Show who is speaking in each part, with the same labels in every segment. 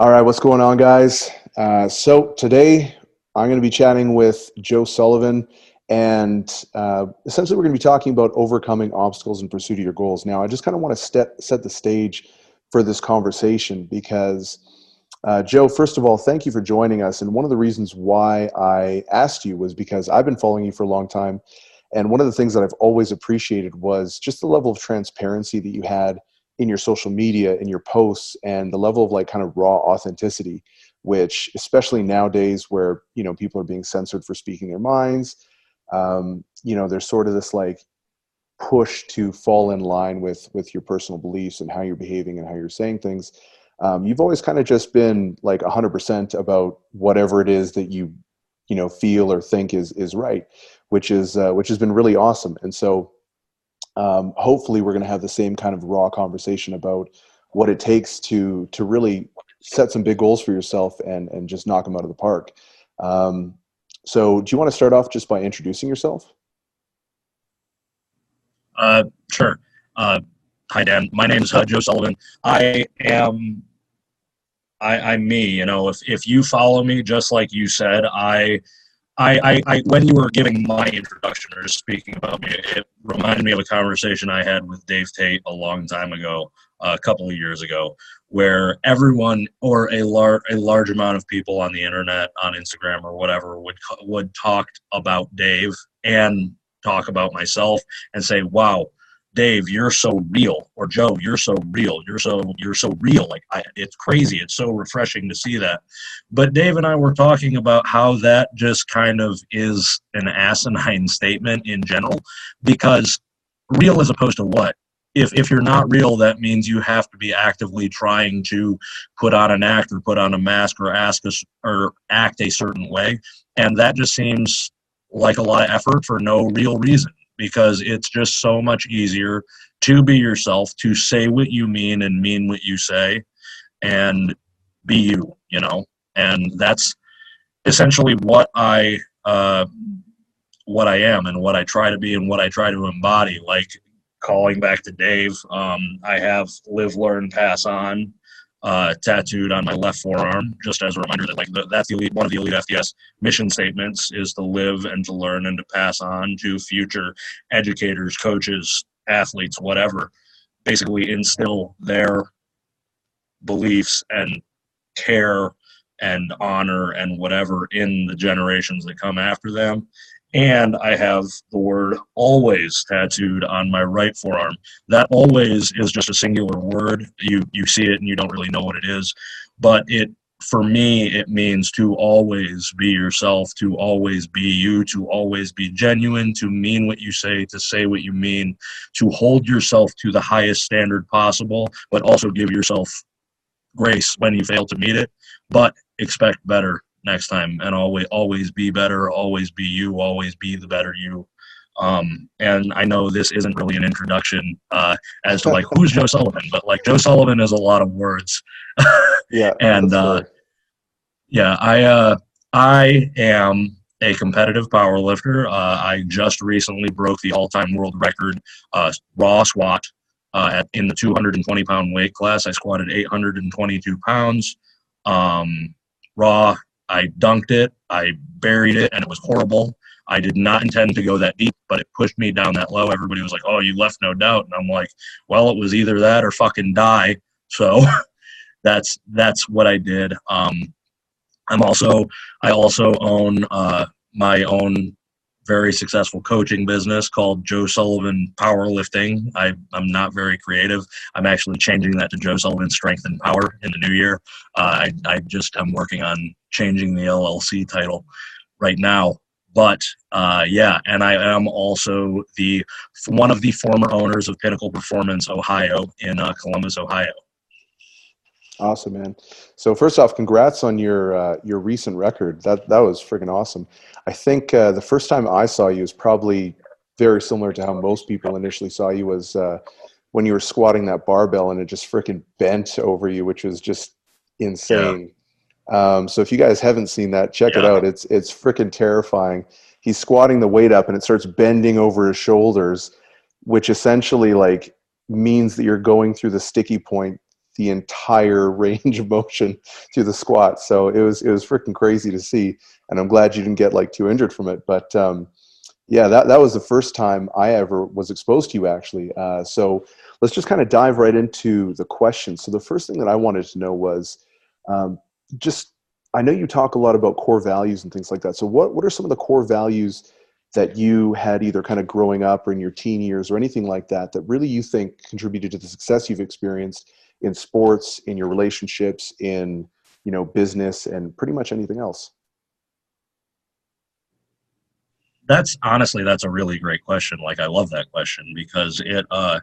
Speaker 1: All right, what's going on, guys? Uh, so today I'm going to be chatting with Joe Sullivan, and uh, essentially we're going to be talking about overcoming obstacles in pursuit of your goals. Now, I just kind of want to set set the stage for this conversation because, uh, Joe, first of all, thank you for joining us. And one of the reasons why I asked you was because I've been following you for a long time, and one of the things that I've always appreciated was just the level of transparency that you had in your social media in your posts and the level of like kind of raw authenticity which especially nowadays where you know people are being censored for speaking their minds um, you know there's sort of this like push to fall in line with with your personal beliefs and how you're behaving and how you're saying things. Um, you've always kind of just been like 100% about whatever it is that you you know feel or think is is right which is uh, which has been really awesome. And so um, hopefully we're going to have the same kind of raw conversation about what it takes to to really set some big goals for yourself and and just knock them out of the park. Um, so do you want to start off just by introducing yourself?
Speaker 2: Uh, sure. Uh, hi dan. My name is uh, joe sullivan. I am I, i'm me you know if if you follow me just like you said i I, I, when you were giving my introduction or speaking about me, it reminded me of a conversation I had with Dave Tate a long time ago, uh, a couple of years ago, where everyone or a large a large amount of people on the internet, on Instagram or whatever, would would talk about Dave and talk about myself and say, "Wow, Dave, you're so real, or Joe, you're so real, you're so you're so real. Like I, it's crazy. It's so refreshing to see that. But Dave and I were talking about how that just kind of is an asinine statement in general, because real as opposed to what? If if you're not real, that means you have to be actively trying to put on an act or put on a mask or ask us or act a certain way, and that just seems like a lot of effort for no real reason because it's just so much easier to be yourself, to say what you mean and mean what you say, and be you, you know. And that's essentially what I uh, what I am and what I try to be and what I try to embody. Like calling back to Dave, um, I have live, learn, pass on uh, tattooed on my left forearm, just as a reminder that like the, that's the elite, one of the EliteFTS mission statements is to live and to learn and to pass on to future educators, coaches, athletes, whatever. Basically, instill their beliefs and care and honor and whatever in the generations that come after them and I have the word always tattooed on my right forearm. That always is just a singular word. You you see it and you don't really know what it is, but it for me it means to always be yourself, to always be you, to always be genuine, to mean what you say, to say what you mean, to hold yourself to the highest standard possible, but also give yourself grace when you fail to meet it, but expect better next time and always always be better always be you always be the better you um, and I know this isn't really an introduction uh, as to like who's Joe Sullivan, but like Joe Sullivan is a lot of words.
Speaker 1: yeah,
Speaker 2: and uh, yeah, I uh, I am a competitive power lifter. Uh, I just recently broke the all-time world record uh, raw squat uh, at, in the 220 pound weight class. I squatted 822 pounds um, raw I dunked it, I buried it, and it was horrible. I did not intend to go that deep, but it pushed me down that low. Everybody was like, "Oh, you left no doubt," and I'm like, "Well, it was either that or fucking die." So that's that's what I did. Um, I'm also I also own uh, my own very successful coaching business called Joe Sullivan Powerlifting. I, I'm not very creative. I'm actually changing that to Joe Sullivan Strength and Power in the new year. Uh, I, I just am working on changing the LLC title right now. But uh, yeah, and I am also the one of the former owners of Pinnacle Performance Ohio in uh, Columbus, Ohio.
Speaker 1: Awesome, man. So first off, congrats on your uh, your recent record. That that was freaking awesome. I think uh, the first time I saw you was probably very similar to how most people initially saw you was uh, when you were squatting that barbell and it just freaking bent over you, which was just insane. Yeah. Um, so if you guys haven't seen that, check yeah. it out. It's it's freaking terrifying. He's squatting the weight up and it starts bending over his shoulders, which essentially like means that you're going through the sticky point the entire range of motion through the squat. So it was it was freaking crazy to see, and I'm glad you didn't get like too injured from it. But um, yeah, that that was the first time I ever was exposed to you actually. Uh, so let's just kind of dive right into the questions. So the first thing that I wanted to know was um, just I know you talk a lot about core values and things like that. So what what are some of the core values that you had either kind of growing up or in your teen years or anything like that that really you think contributed to the success you've experienced in sports, in your relationships, in you know business, and pretty much anything else?
Speaker 2: That's honestly that's a really great question. Like I love that question because it uh,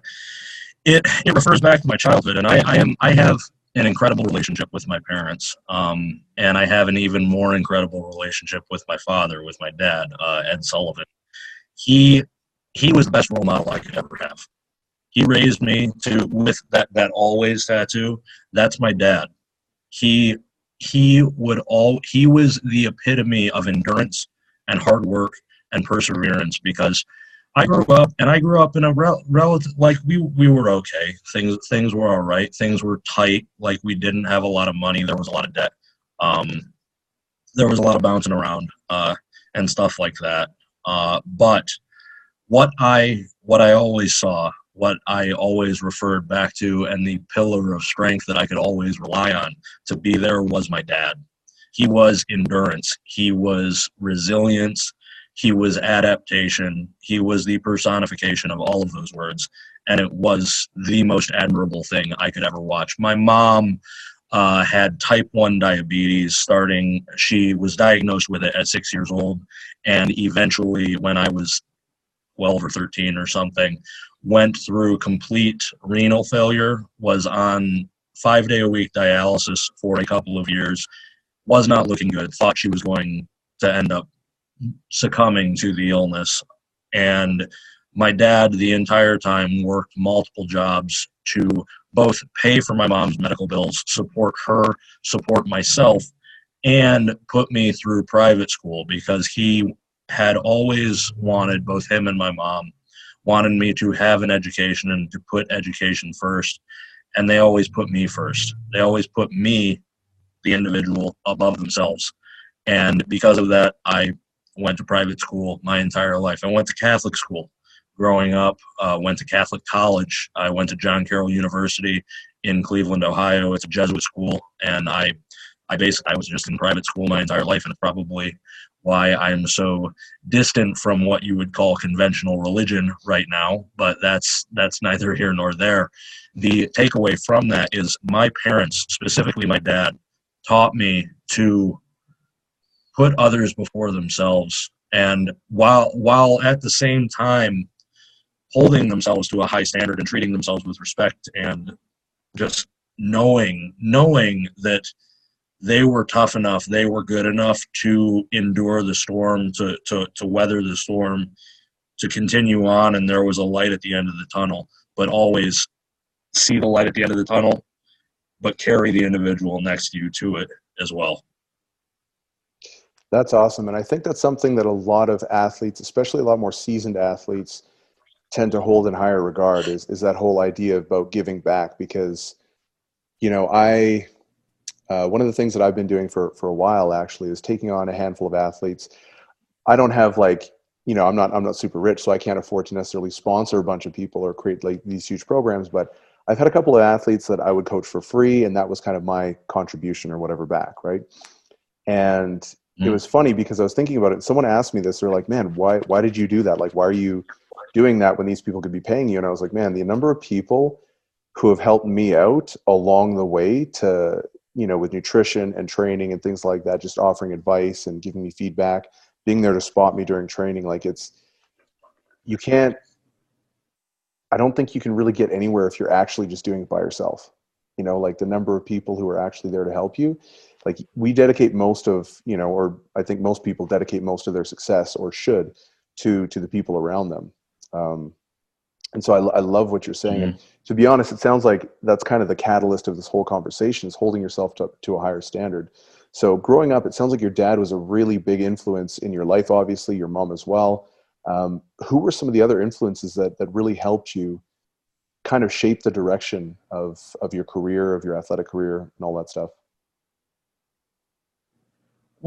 Speaker 2: it it refers back to my childhood, and I, I am I have an incredible relationship with my parents, um, and I have an even more incredible relationship with my father, with my dad, uh, Ed Sullivan. He he was the best role model I could ever have. He raised me to with that that always tattoo. That's my dad. He he would all he was the epitome of endurance and hard work and perseverance because I grew up, and I grew up in a rel- relative like we we were okay. Things things were all right. Things were tight. Like we didn't have a lot of money. There was a lot of debt. Um, there was a lot of bouncing around uh, and stuff like that. Uh, but what I what I always saw, what I always referred back to, and the pillar of strength that I could always rely on to be there was my dad. He was endurance. He was resilience he was adaptation. He was the personification of all of those words. And it was the most admirable thing I could ever watch. My mom uh, had type 1 diabetes starting, she was diagnosed with it at six years old. And eventually, when I was 12 or 13 or something, went through complete renal failure, was on five day a week dialysis for a couple of years, was not looking good, thought she was going to end up succumbing to the illness. And my dad, the entire time, worked multiple jobs to both pay for my mom's medical bills, support her, support myself, and put me through private school because he had always wanted, both him and my mom, wanted me to have an education and to put education first. And they always put me first. They always put me, the individual, above themselves. And because of that, I went to private school my entire life. I went to Catholic school growing up, uh, went to Catholic college. I went to John Carroll University in Cleveland, Ohio. It's a Jesuit school, and I, I basically I was just in private school my entire life, and it's probably why I'm so distant from what you would call conventional religion right now. But that's that's neither here nor there. The takeaway from that is my parents, specifically my dad, taught me to put others before themselves and while while at the same time holding themselves to a high standard and treating themselves with respect and just knowing knowing that they were tough enough they were good enough to endure the storm to to to weather the storm to continue on and there was a light at the end of the tunnel but always see the light at the end of the tunnel but carry the individual next to you to it as well
Speaker 1: that's awesome. And I think that's something that a lot of athletes, especially a lot more seasoned athletes, tend to hold in higher regard is, is that whole idea about giving back because, you know, I, uh, one of the things that I've been doing for, for a while actually is taking on a handful of athletes. I don't have like, you know, I'm not, I'm not super rich, so I can't afford to necessarily sponsor a bunch of people or create like these huge programs, but I've had a couple of athletes that I would coach for free and that was kind of my contribution or whatever back. Right. And mm. it was funny because I was thinking about it. Someone asked me this. They're like, "Man, why why did you do that? Like, why are you doing that when these people could be paying you?" And I was like, "Man, the number of people who have helped me out along the way to you know with nutrition and training and things like that, just offering advice and giving me feedback, being there to spot me during training. Like, it's you can't." I don't think you can really get anywhere if you're actually just doing it by yourself. You know, like the number of people who are actually there to help you like we dedicate most of you know or i think most people dedicate most of their success or should to to the people around them um, and so I, I love what you're saying mm-hmm. and to be honest it sounds like that's kind of the catalyst of this whole conversation is holding yourself to, to a higher standard so growing up it sounds like your dad was a really big influence in your life obviously your mom as well um, who were some of the other influences that that really helped you kind of shape the direction of of your career, of your athletic career, and all that stuff?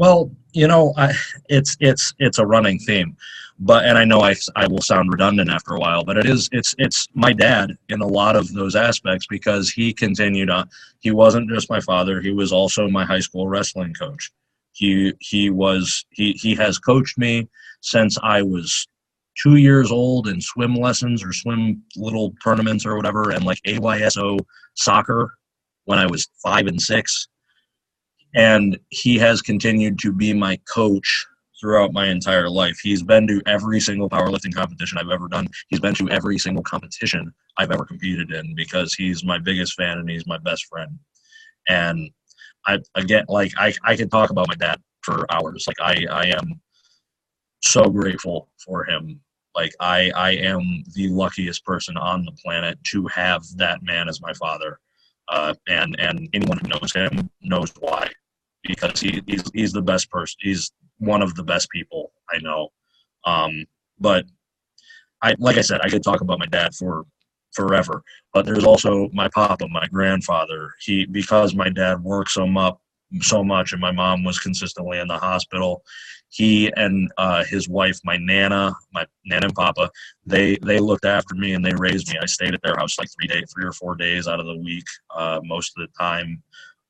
Speaker 2: Well, you know, I, it's it's it's a running theme, but and I know I, I will sound redundant after a while, but it is it's it's my dad in a lot of those aspects because he continued on. He wasn't just my father; he was also my high school wrestling coach. He he was he he has coached me since I was two years old in swim lessons or swim little tournaments or whatever, and like AYSO soccer when I was five and six and he has continued to be my coach throughout my entire life. He's been to every single powerlifting competition I've ever done. He's been to every single competition I've ever competed in because he's my biggest fan and he's my best friend. And I again like I I could talk about my dad for hours. Like I I am so grateful for him. Like I I am the luckiest person on the planet to have that man as my father. Uh, and and anyone who knows him knows why because he, he's he's the best person. He's one of the best people I know. Um, but I like I said, I could talk about my dad for forever. But there's also my papa, my grandfather. He because my dad worked so much so much and my mom was consistently in the hospital he and uh, his wife my nana my nana and papa they they looked after me and they raised me i stayed at their house like three days three or four days out of the week uh, most of the time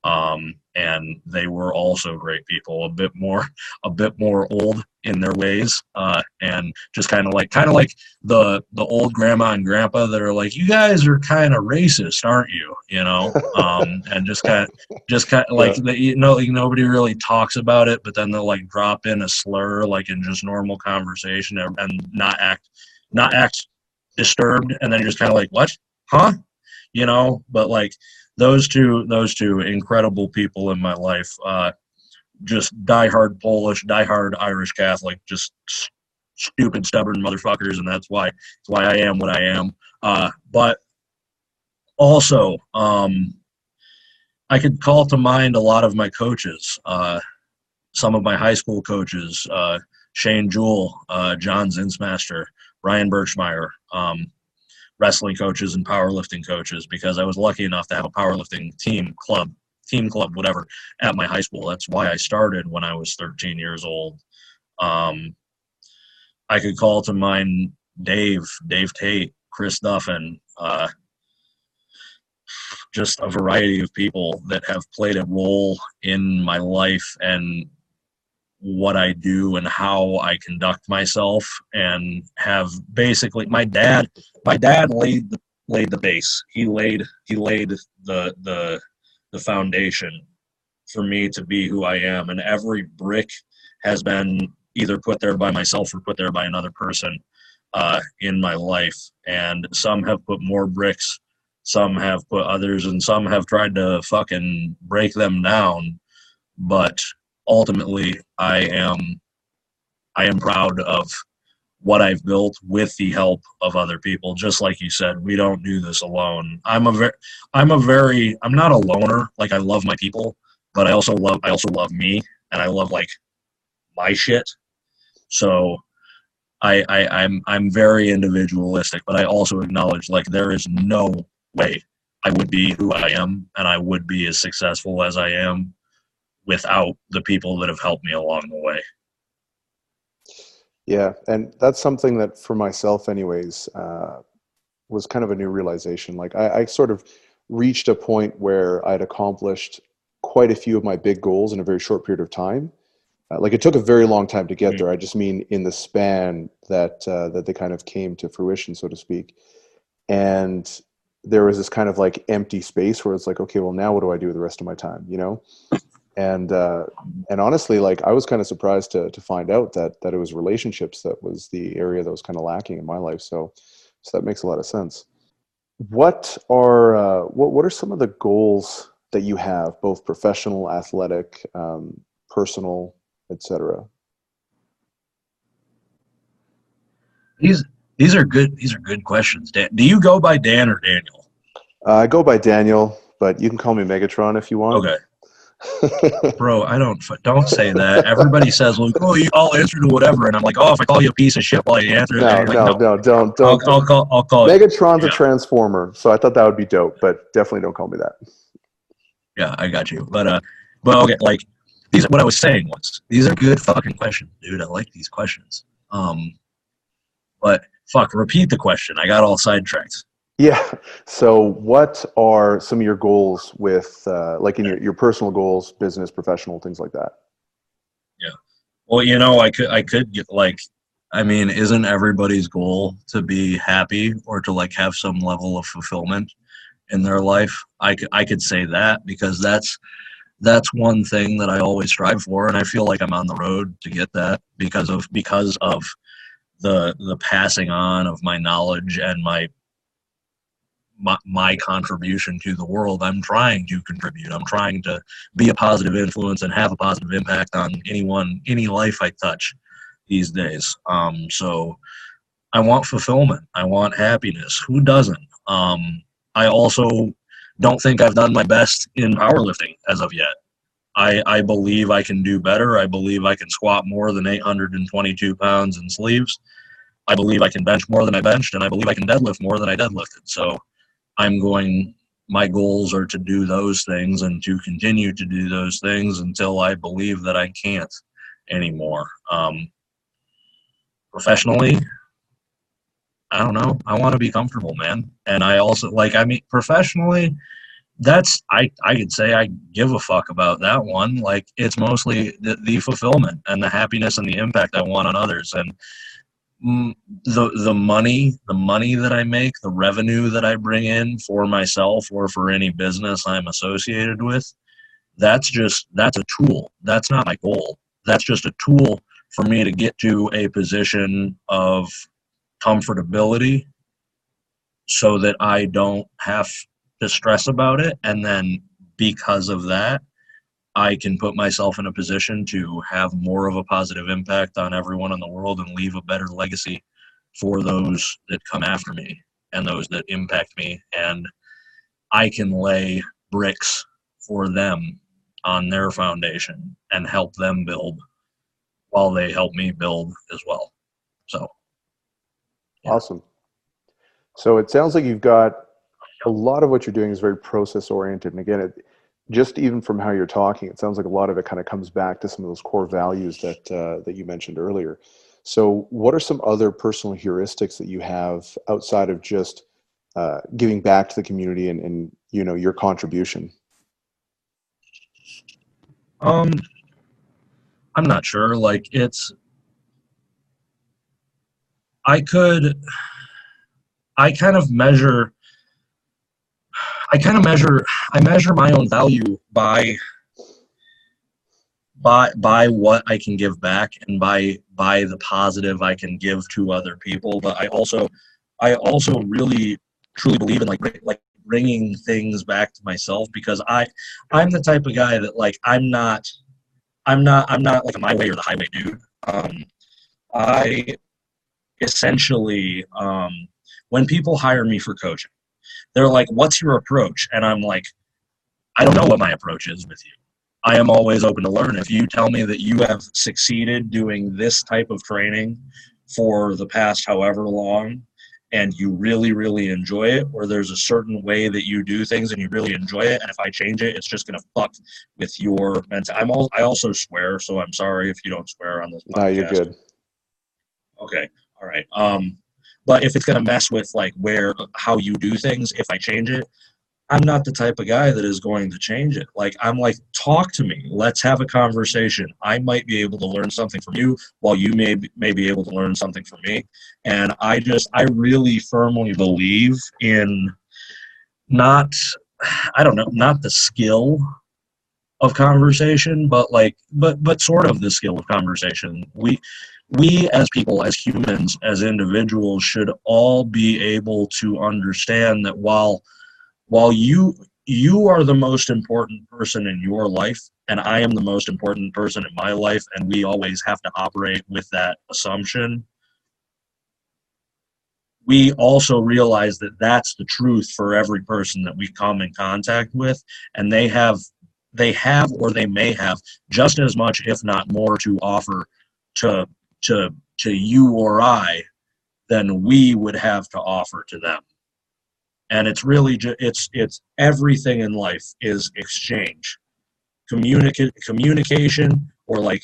Speaker 2: um, and they were also great people a bit more a bit more old in their ways uh, and just kind of like kind of like the the old grandma and grandpa that are like you guys are kind of racist aren't you? You know? Um, and just kind just kind of like yeah. you know like nobody really talks about it but then they'll like drop in a slur like in just normal conversation and, and not act not act disturbed and then you're just kind of like what? Huh? You know? But like those two those two incredible people in my life uh, just diehard polish diehard irish catholic just stupid stubborn motherfuckers and that's why that's why i am what i am. Uh, but also um, i could call to mind a lot of my coaches uh, some of my high school coaches uh, shane jewell uh, john zinsmaster ryan birchmeyer um, wrestling coaches and powerlifting coaches because I was lucky enough to have a powerlifting team club, team club, whatever, at my high school. That's why I started when I was 13 years old. Um, I could call to mind Dave, Dave Tate, Chris Duffin, uh, just a variety of people that have played a role in my life and what I do and how I conduct myself and have basically my dad my dad laid the, laid the base. He laid he laid the the the foundation for me to be who I am. And every brick has been either put there by myself or put there by another person uh, in my life. And some have put more bricks some have put others and some have tried to fucking break them down. But ultimately I am I am proud of what I've built with the help of other people. Just like you said, we don't do this alone. I'm a very I'm a very I'm not a loner. Like I love my people, but I also love I also love me and I love like my shit. So I, I I'm I'm very individualistic, but I also acknowledge like there is no way I would be who I am and I would be as successful as I am without the people that have helped me along the way.
Speaker 1: Yeah, and that's something that for myself, anyways, uh, was kind of a new realization. Like I, I sort of reached a point where I'd accomplished quite a few of my big goals in a very short period of time. Uh, like it took a very long time to get mm-hmm. there. I just mean in the span that uh, that they kind of came to fruition, so to speak. And there was this kind of like empty space where it's like, okay, well, now what do I do with the rest of my time? You know, and uh, and honestly, like I was kind of surprised to to find out that that it was relationships that was the area that was kind of lacking in my life. So so that makes a lot of sense. What are uh, what what are some of the goals that you have, both professional, athletic, um, personal, etc.?
Speaker 2: These these are good. These are good questions. Dan, do you go by Dan or Daniel?
Speaker 1: Uh, I go by Daniel, but you can call me Megatron if you want.
Speaker 2: Okay. Bro, I don't don't say that. Everybody says, "Well, oh, you, I'll answer to whatever," and I'm like, "Oh, if I call you a piece of shit while you answer,
Speaker 1: no,
Speaker 2: like,
Speaker 1: no, no, no, don't, don't.
Speaker 2: I'll, I'll call. I'll call.
Speaker 1: Megatron's a transformer, so I thought that would be dope, but definitely don't call me that.
Speaker 2: Yeah, I got you. But uh, but okay, like these. are What I was saying was, these are good fucking questions, dude. I like these questions. Um, but fuck, repeat the question. I got all sidetracked.
Speaker 1: Yeah. So, what are some of your goals with, uh, like, in your, your personal goals, business, professional, things like that?
Speaker 2: Yeah. Well, you know, I could, I could get like, I mean, isn't everybody's goal to be happy or to like have some level of fulfillment in their life? I could, I could say that because that's, that's one thing that I always strive for, and I feel like I'm on the road to get that because of because of the the passing on of my knowledge and my my, my contribution to the world. I'm trying to contribute. I'm trying to be a positive influence and have a positive impact on anyone, any life I touch these days. Um, so I want fulfillment. I want happiness. Who doesn't? Um, I also don't think I've done my best in powerlifting as of yet. I, I believe I can do better. I believe I can squat more than 822 pounds in sleeves. I believe I can bench more than I benched, and I believe I can deadlift more than I deadlifted. So I'm going, my goals are to do those things and to continue to do those things until I believe that I can't anymore. Um, professionally, I don't know. I want to be comfortable, man. And I also like, I mean, professionally, that's I I could say I give a fuck about that one. Like it's mostly the, the fulfillment and the happiness and the impact I want on others. And the the money the money that I make, the revenue that I bring in for myself or for any business I'm associated with, that's just that's a tool. That's not my goal. That's just a tool for me to get to a position of comfortability so that I don't have to stress about it and then because of that I can put myself in a position to have more of a positive impact on everyone in the world and leave a better legacy for those that come after me and those that impact me and I can lay bricks for them on their foundation and help them build while they help me build as well. So
Speaker 1: yeah. awesome. So it sounds like you've got a lot of what you're doing is very process oriented. And again, it, just even from how you're talking, it sounds like a lot of it kind of comes back to some of those core values that uh, that you mentioned earlier. So, what are some other personal heuristics that you have outside of just uh, giving back to the community and, and you know your contribution?
Speaker 2: Um, I'm not sure. Like it's, I could, I kind of measure I kind of measure I measure my own value by by by what I can give back and by by the positive I can give to other people. But I also I also really truly believe in like like bringing things back to myself because I I'm the type of guy that like I'm not I'm not I'm not like a my way or the highway dude. Um, I essentially um, when people hire me for coaching they're like, What's your approach? And I'm like, I don't know what my approach is with you. I am always open to learn. If you tell me that you have succeeded doing this type of training for the past however long, and you really, really enjoy it, or there's a certain way that you do things and you really enjoy it, and if I change it, it's just gonna fuck with your mental. I'm all, I also swear, so I'm sorry if you don't swear on this.
Speaker 1: Podcast. No, you're good.
Speaker 2: Okay, all right. Um, but if it's going to mess with like where how you do things, if I change it, I'm not the type of guy that is going to change it. Like I'm like, talk to me. Let's have a conversation. I might be able to learn something from you, while you may may be able to learn something from me. And I just I really firmly believe in not I don't know, not the skill of conversation, but like but but sort of the skill of conversation. We we as people, as humans, as individuals, should all be able to understand that while while you you are the most important person in your life and i am the most important person in my life and we always have to operate with that assumption we also realize that that's the truth for every person that we come in contact with and they have they have or they may have just as much, if not more, to offer to to to you or I than we would have to offer to them. And it's really just it's it's everything in life is exchange, communicate communication or like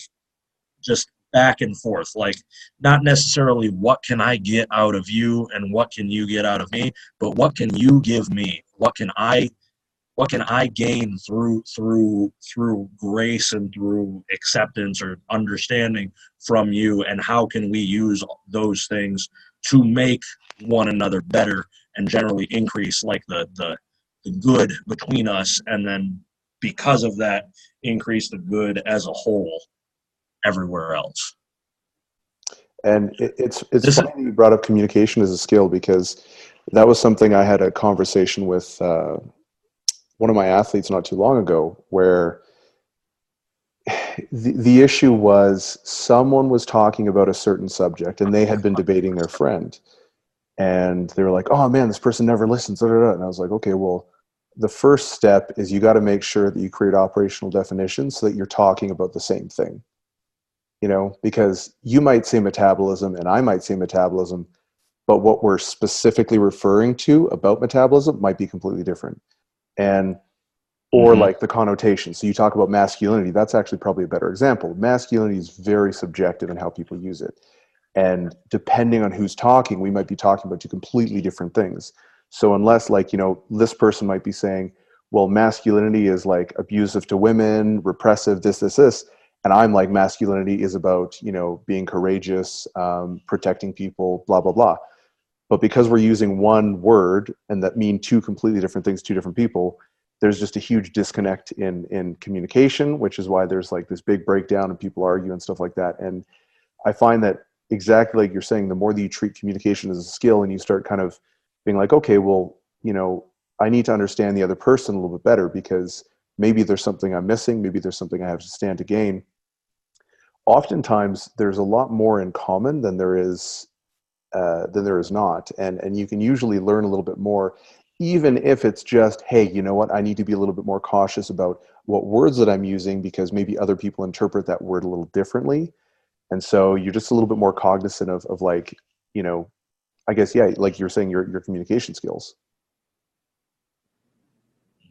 Speaker 2: just back and forth like not necessarily what can i get out of you and what can you get out of me but what can you give me what can i what can I gain through through through grace and through acceptance or understanding from you? And how can we use those things to make one another better and generally increase like the the, the good between us and then because of that increase the good as a whole everywhere else?
Speaker 1: And it, it's it's this funny is, you brought up communication as a skill because that was something I had a conversation with uh, one of my athletes not too long ago where the, the issue was someone was talking about a certain subject and they had been debating their friend. And they were like oh man this person never listens and i was like okay well the first step is you got to make sure that you create operational definitions so that you're talking about the same thing. You know because you might say metabolism and i might say metabolism but what we're specifically referring to about metabolism might be completely different and or mm-hmm. like the connotation. So you talk about masculinity that's actually probably a better example. Masculinity is very subjective in how people use it. And depending on who's talking we might be talking about two completely different things. So unless like you know this person might be saying well masculinity is like abusive to women repressive this this this and i'm like masculinity is about you know being courageous um, protecting people blah blah blah but because we're using one word and that mean two completely different things to different people there's just a huge disconnect in in communication which is why there's like this big breakdown and people argue and stuff like that. And i find that exactly like you're saying the more that you treat communication as a skill and you start kind of being like okay well you know i need to understand the other person a little bit better because maybe there's something i'm missing maybe there's something i have to stand to gain. Oftentimes there's a lot more in common than there is uh, than there is not. And, and you can usually learn a little bit more, even if it's just, hey, you know what, I need to be a little bit more cautious about what words that I'm using because maybe other people interpret that word a little differently. And so you're just a little bit more cognizant of, of like, you know, I guess, yeah, like you're saying, your, your communication skills.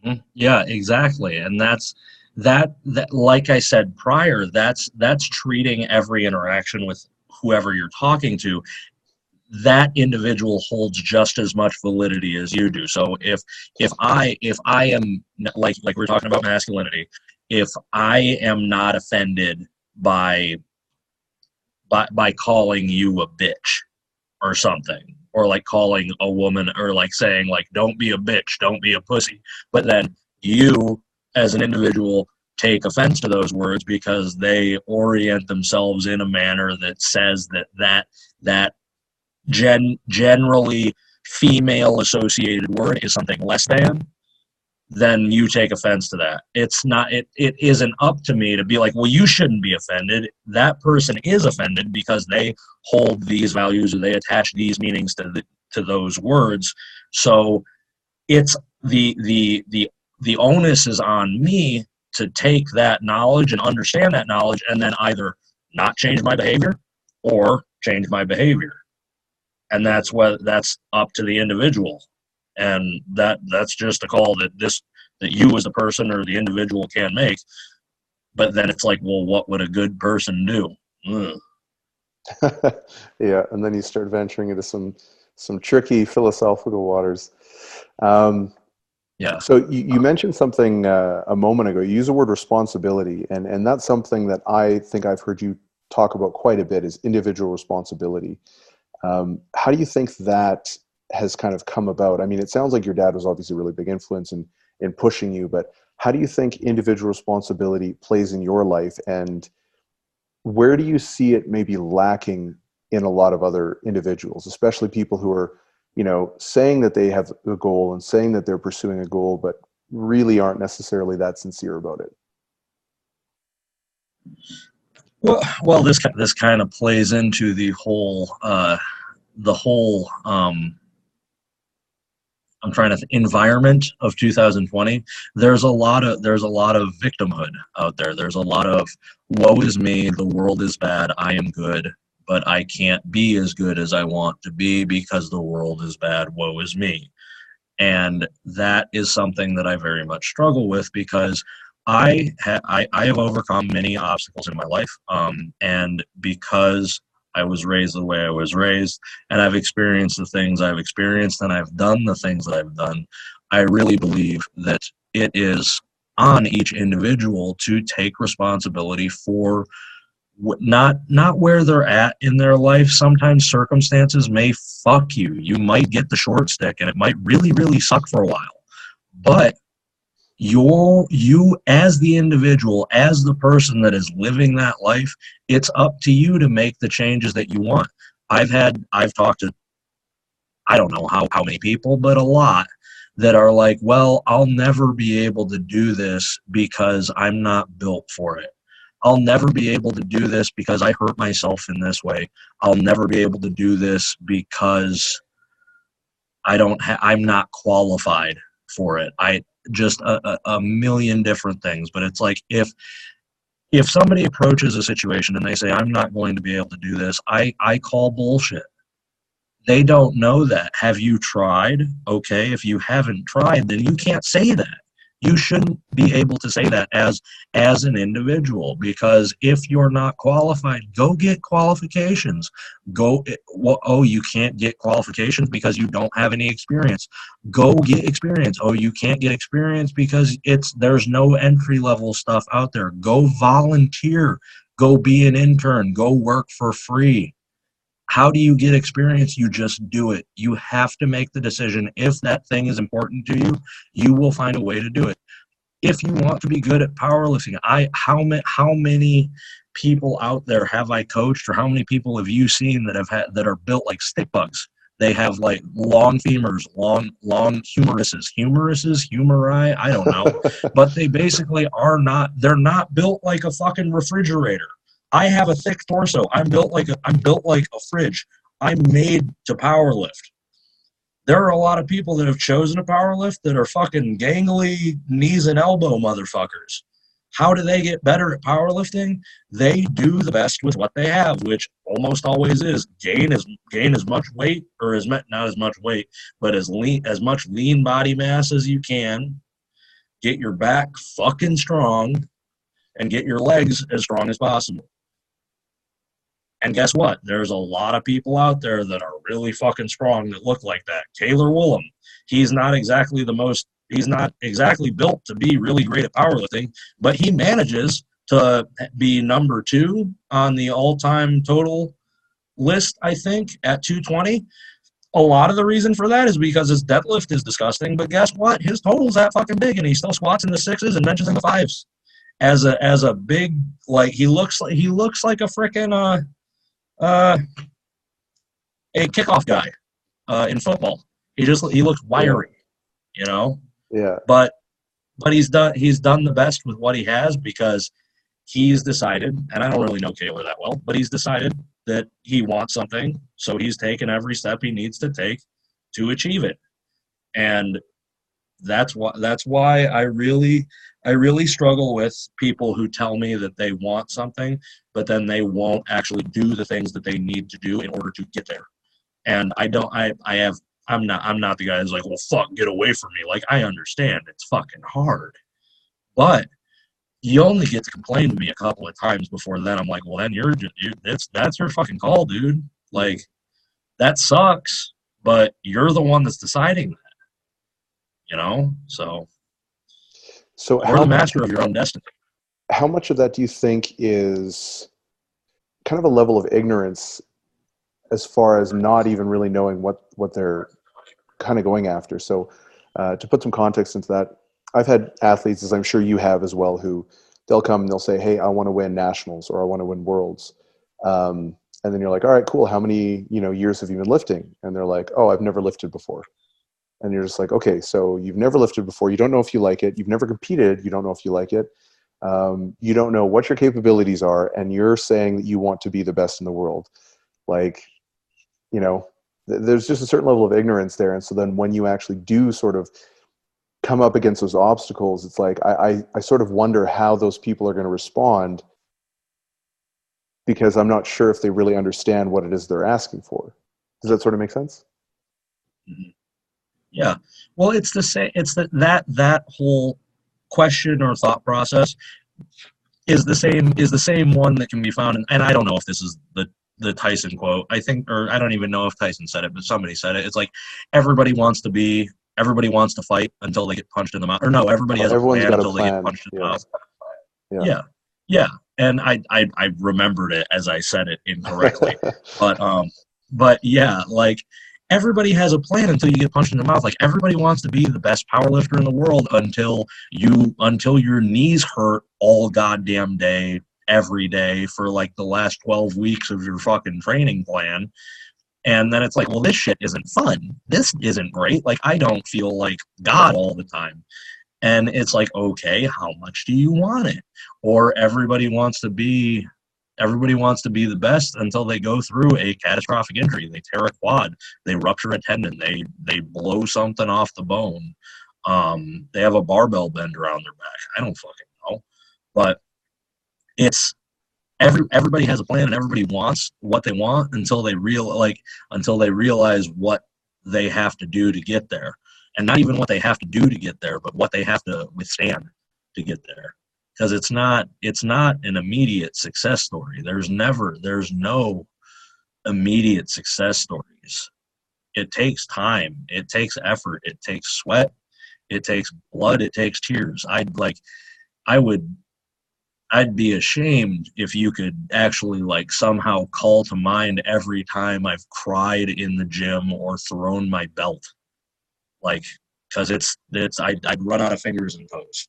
Speaker 2: Mm-hmm. Yeah, exactly. And that's, that that like i said prior that's that's treating every interaction with whoever you're talking to that individual holds just as much validity as you do. So if if i if i am like like we're talking about masculinity if i am not offended by by by calling you a bitch or something or like calling a woman or like saying like don't be a bitch don't be a pussy but then you as an individual take offense to those words because they orient themselves in a manner that says that that that gen- generally female associated word is something less than, then you take offense to that. It's not it it isn't up to me to be like, well, you shouldn't be offended. That person is offended because they hold these values or they attach these meanings to the to those words. So it's the the the the onus is on me to take that knowledge and understand that knowledge and then either not change my behavior or change my behavior and that's what that's up to the individual. And that that's just a call that this that you as a person or the individual can make. But then it's like well what would a good person do?
Speaker 1: Yeah and then you start venturing into some some tricky philosophical waters. Um,
Speaker 2: yeah.
Speaker 1: so you, you mentioned something uh, a moment ago. You use the word responsibility and and that's something that i think i've heard you talk about quite a bit is individual responsibility um, how do you think that has kind of come about? I mean, it sounds like your dad was obviously a really big influence in, in pushing you, but how do you think individual responsibility plays in your life? And where do you see it maybe lacking in a lot of other individuals, especially people who are, you know, saying that they have a goal and saying that they're pursuing a goal, but really aren't necessarily that sincere about it?
Speaker 2: Well, well, this this kind of plays into the whole uh, the whole um, I'm trying to th- environment of 2020. There's a lot of there's a lot of victimhood out there. There's a lot of woe is me, the world is bad, I am good, but I can't be as good as I want to be because the world is bad, woe is me. And that is something that I very much struggle with because I, ha- I, I have overcome many obstacles in my life. Um, and because I was raised the way I was raised, and I've experienced the things I've experienced, and I've done the things that I've done. I really believe that it is on each individual to take responsibility for not not where they're at in their life sometimes circumstances may fuck you you might get the short stick and it might really really suck for a while but your you as the individual as the person that is living that life it's up to you to make the changes that you want. I've had i've talked to i don't know how, how many people but a lot that are like well i'll never be able to do this because i'm not built for it. I'll never be able to do this because i hurt myself in this way. I'll never be able to do this because i don't ha- i'm not qualified for it. I just a, a, million different things but it's like if if somebody approaches a situation and they say i'm not going to be able to do this i i call bullshit. They don't know that. Have you tried? Okay if you haven't tried then you can't say that you shouldn't be able to say that as as an individual because if you're not qualified go get qualifications. Go oh you can't get qualifications because you don't have any experience. Go get experience. Oh you can't get experience because it's there's no entry level stuff out there. Go volunteer. Go be an intern. Go work for free how do you get experience? You just do it. You have to make the decision. If that thing is important to you, you will find a way to do it. If you want to be good at powerlifting, I how many how many people out there have I coached, or how many people have you seen that have had that are built like stick bugs? They have like long femurs, long long humeruses, humeruses, humeri. I don't know, but they basically are not. They're not built like a fucking refrigerator I have a thick torso. I'm built like a, I'm built like a fridge. I'm made to power lift. There are a lot of people that have chosen a power lift that are fucking gangly knees and elbow motherfuckers. How do they get better at powerlifting? They do the best with what they have, which almost always is gain as gain as much weight or as not as much weight, but as lean as much lean body mass as you can. Get your back fucking strong and get your legs as strong as possible. And guess what? There's a lot of people out there that are really fucking strong that look like that. Taylor Woolham, he's not exactly the most, he's not exactly built to be really great at powerlifting, but he manages to be number two on the all time total list, I think, at 220. A lot of the reason for that is because his deadlift is disgusting, but guess what? His total's that fucking big and he still squats in the sixes and benches in the fives. As a as a big like he looks like he looks like a freaking uh uh, a kickoff guy uh, in football. He just he looks wiry, you know.
Speaker 1: Yeah.
Speaker 2: But but he's done he's done the best with what he has because he's decided, and I don't really know Kaylor that well, but he's decided that he wants something, so he's taken every step he needs to take to achieve it. And that's why that's why I really I really struggle with people who tell me that they want something, but then they won't actually do the things that they need to do in order to get there. And I don't, I, I have, I'm not, I'm not the guy who's like, well, fuck, get away from me. Like, I understand it's fucking hard, but you only get to complain to me a couple of times before then. I'm like, well, then you're, you, that's, that's your fucking call, dude. Like, that sucks, but you're the one that's deciding that, you know? So,
Speaker 1: so
Speaker 2: you're the master of your own destiny.
Speaker 1: How much of that do you think is kind of a level of ignorance as far as not even really knowing what what they're kind of going after? So, uh, to put some context into that, I've had athletes, as I'm sure you have as well, who they'll come and they'll say, "Hey, I want to win nationals or I want to win worlds." Um, and then you're like, "All right, cool. How many you know years have you been lifting?" And they're like, "Oh, I've never lifted before." And you're just like okay so you've never lifted before you don't know if you like it you've never competed you don't know if you like it um, you don't know what your capabilities are and you're saying that you want to be the best in the world. Like you know there's just a certain level of ignorance there and so then when you actually do sort of come up against those obstacles it's like i i, I sort of wonder how those people are going to respond because i'm not sure if they really understand what it is they're asking for. Does that sort of make sense?
Speaker 2: Mm-hmm. Yeah well it's the same it's that that that whole question or thought process is the same is the same one that can be found in, and I don't know if this is the the Tyson quote. I think or I don't even know if Tyson said it, but somebody said it. It's like everybody wants to be everybody wants to fight until they get punched in the mouth. Or no, everybody has
Speaker 1: Everyone's
Speaker 2: a plan
Speaker 1: until
Speaker 2: they
Speaker 1: get
Speaker 2: punched
Speaker 1: in the mouth.
Speaker 2: Yeah. yeah. Yeah. And I, I I remembered it as I said it incorrectly. but um but yeah, like everybody has a plan until you get punched in the mouth. Like everybody wants to be the best powerlifter in the world until you until your knees hurt all goddamn day, every day for like the last 12 weeks of your fucking training plan. And then it's like, well, this shit isn't fun. This isn't great. Like I don't feel like God all the time. And it's like, okay, how much do you want it? Or everybody wants to be everybody wants to be the best until they go through a catastrophic injury. They tear a quad, they rupture a tendon, they they blow something off the bone. Um, they have a barbell bend around their back. I don't fucking know, but it's every everybody has a plan and everybody wants what they want until they real like until they realize what they have to do to get there, and not even what they have to do to get there, but what they have to withstand to get there because it's not it's not an immediate success story. There's never there's no immediate success stories. It takes time. It takes effort. It takes sweat. It takes blood. It takes tears. I'd like i would i'd be ashamed if you could actually like somehow call to mind every time i've cried in the gym or thrown my belt. Like because it's it's I'd, I'd run out of fingers and toes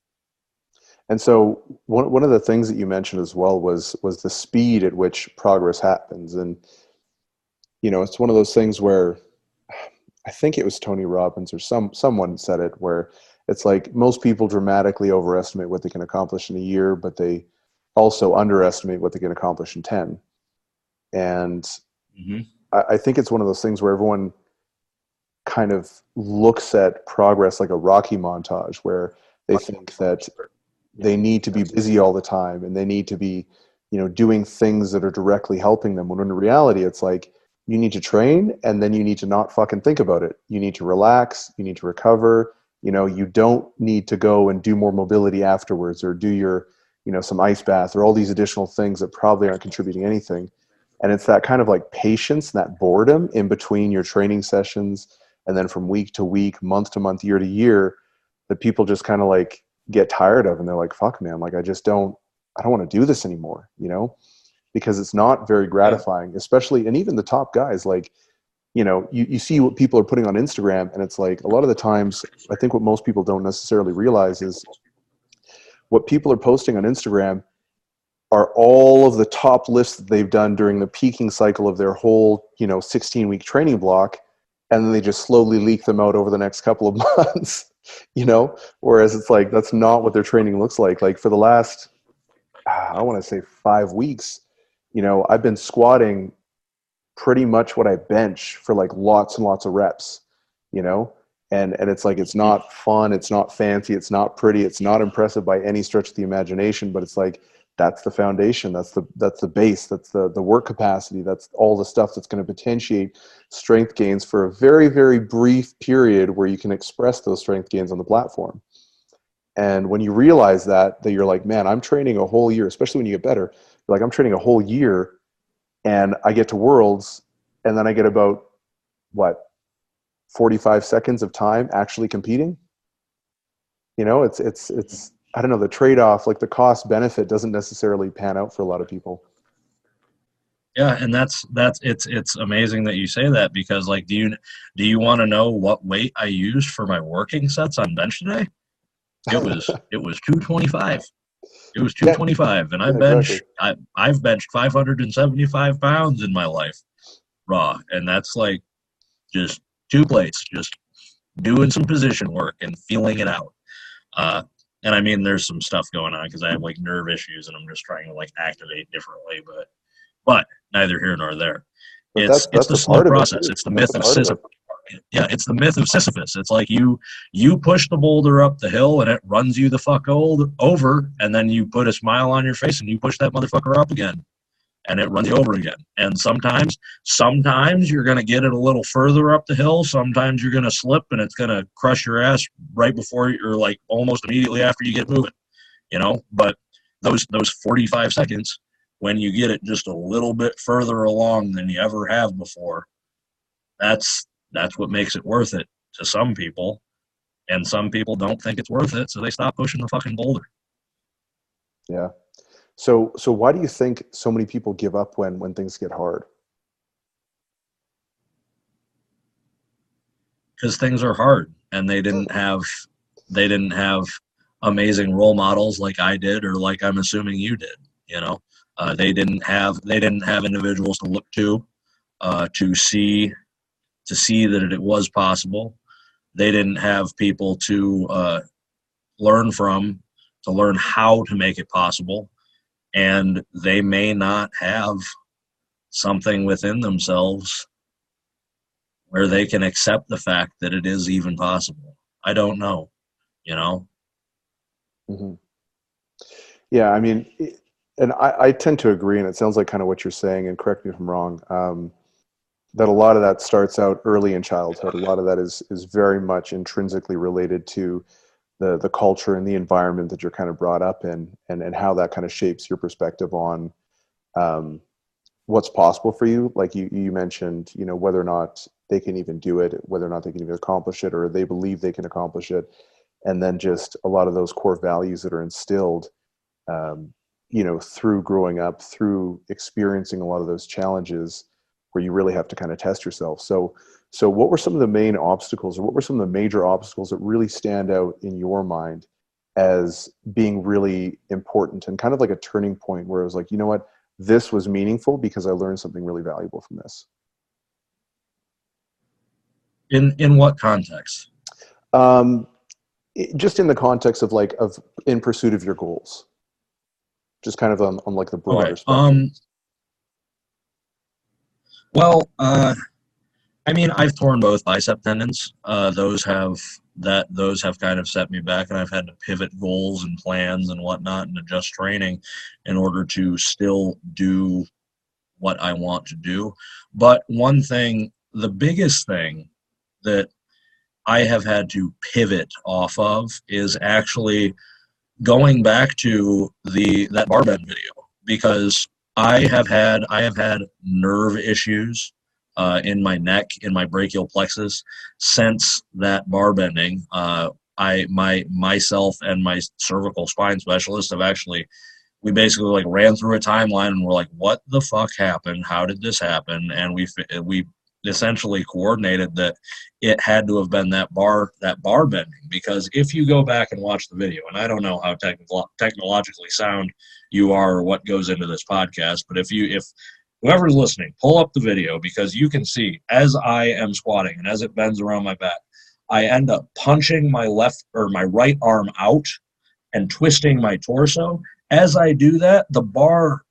Speaker 1: and so one one of the things that you mentioned as well was was the speed at which progress happens, and you know it's one of those things where I think it was Tony Robbins or some someone said it where it's like most people dramatically overestimate what they can accomplish in a year, but they also underestimate what they can accomplish in ten. And mm-hmm. I, I think it's one of those things where everyone kind of looks at progress like a Rocky montage, where they think that they need to be busy all the time and they need to be you know doing things that are directly helping them when in reality it's like you need to train and then you need to not fucking think about it. You need to relax you need to recover you know you don't need to go and do more mobility afterwards or do your you know some ice bath or all these additional things that probably aren't contributing anything. And it's that kind of like patience and that boredom in between your training sessions and then from week to week month to month year to year that people just kind of like get tired of and they're like fuck man like i just don't i don't want to do this anymore you know? Because it's not very gratifying especially and even the top guys like you know you, you see what people are putting on instagram and it's like a lot of the times i think what most people don't necessarily realize is what people are posting on instagram are all of the top lifts that they've done during the peaking cycle of their whole you know 16 week training block and then they just slowly leak them out over the next couple of months you know? Whereas it's like that's not what their training looks like. Like for the last ah, i want to say five weeks you know i've been squatting pretty much what i bench for like lots and lots of reps you know? And and it's like it's not fun it's not fancy it's not pretty it's not impressive by any stretch of the imagination but it's like that's the foundation that's the that's the base that's the the work capacity that's all the stuff that's going to potentiate strength gains for a very very brief period where you can express those strength gains on the platform. And when you realize that that you're like man i'm training a whole year especially when you get better like i'm training a whole year and i get to worlds and then i get about what 45 seconds of time actually competing? You know it's it's it's I don't know the trade off, like the cost benefit, doesn't necessarily pan out for a lot of people.
Speaker 2: Yeah, and that's that's it's it's amazing that you say that because like, do you do you want to know what weight I used for my working sets on bench today? It was it was two twenty five. It was two twenty five, and I bench. I I've benched five hundred and seventy five pounds in my life raw, and that's like just two plates, just doing some position work and feeling it out. Uh, and I mean, there's some stuff going on because I have like nerve issues, and I'm just trying to like activate differently. But, but neither here nor there.
Speaker 1: But
Speaker 2: it's
Speaker 1: that's-
Speaker 2: it's
Speaker 1: that's
Speaker 2: the slow
Speaker 1: of it,
Speaker 2: process. It's the
Speaker 1: That's
Speaker 2: myth of
Speaker 1: part of it.
Speaker 2: Sisyphus. Yeah, it's the myth of Sisyphus. It's like you you push the boulder up the hill and it runs you the fuck old over, and then you put a smile on your face and you push that motherfucker up again, and it runs you over again. And sometimes sometimes you're gonna get it a little further up the hill. Sometimes you're gonna slip and it's gonna crush your ass right before you're like almost immediately after you get moving. You know, but those those 45 seconds when you get it just a little bit further along than you ever have before that's that's what makes it worth it to some people and some people don't think it's worth it so they stop pushing the fucking boulder
Speaker 1: Yeah. So so why do you think so many people give up when when things get hard?
Speaker 2: because things are hard and they didn't have they didn't have amazing role models like i did or like i'm assuming you did you know? Uh, they didn't have they didn't have individuals to look to uh, to see to see that it was possible. They didn't have people to uh, learn from to learn how to make it possible and they may not have something within themselves where they can accept the fact that it is even possible. I don't know, you know.
Speaker 1: hmm Yeah, I mean, and I, I tend to agree, and it sounds like kind of what you're saying. And correct me if I'm wrong. Um, that a lot of that starts out early in childhood. A lot of that is is very much intrinsically related to the the culture and the environment that you're kind of brought up in, and and how that kind of shapes your perspective on um, what's possible for you. Like you you mentioned, you know, whether or not they can even do it, whether or not they can even accomplish it, or they believe they can accomplish it, and then just a lot of those core values that are instilled. Um, you know, through growing up, through experiencing a lot of those challenges, where you really have to kind of test yourself. So, so what were some of the main obstacles, or what were some of the major obstacles that really stand out in your mind as being really important and kind of like a turning point where it was like, you know what, this was meaningful because I learned something really valuable from this.
Speaker 2: In in what context?
Speaker 1: Um, just in the context of like of in pursuit of your goals, just kind of on, on like the broader.
Speaker 2: Um. Well, uh, I mean, I've torn both bicep tendons. Uh, those have that those have kind of set me back, and I've had to pivot goals and plans and whatnot and adjust training in order to still do what I want to do. But one thing, the biggest thing that I have had to pivot off of is actually going back to the that bar bend video because I have had I have had nerve issues uh, in my neck in my brachial plexus since that bar bending. Uh, I my myself and my cervical spine specialist have actually we basically like ran through a timeline and we're like, what the fuck happened? How did this happen? And we we essentially coordinated that it had to have been that bar that bar bending because if you go back and watch the video and i don't know how technologically sound you are or what goes into this podcast but if you if whoever's listening pull up the video because you can see as i am squatting and as it bends around my back i end up punching my left or my right arm out and twisting my torso as i do that the bar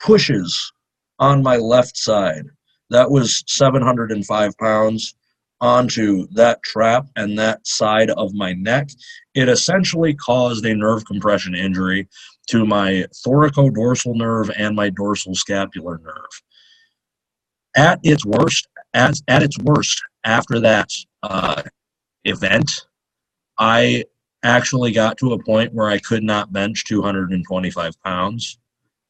Speaker 2: pushes on my left side that was 705 pounds onto that trap and that side of my neck. It essentially caused a nerve compression injury to my thoracodorsal nerve and my dorsal scapular nerve. At its worst, at, at its worst, after that uh, event, I actually got to a point where I could not bench 225 pounds.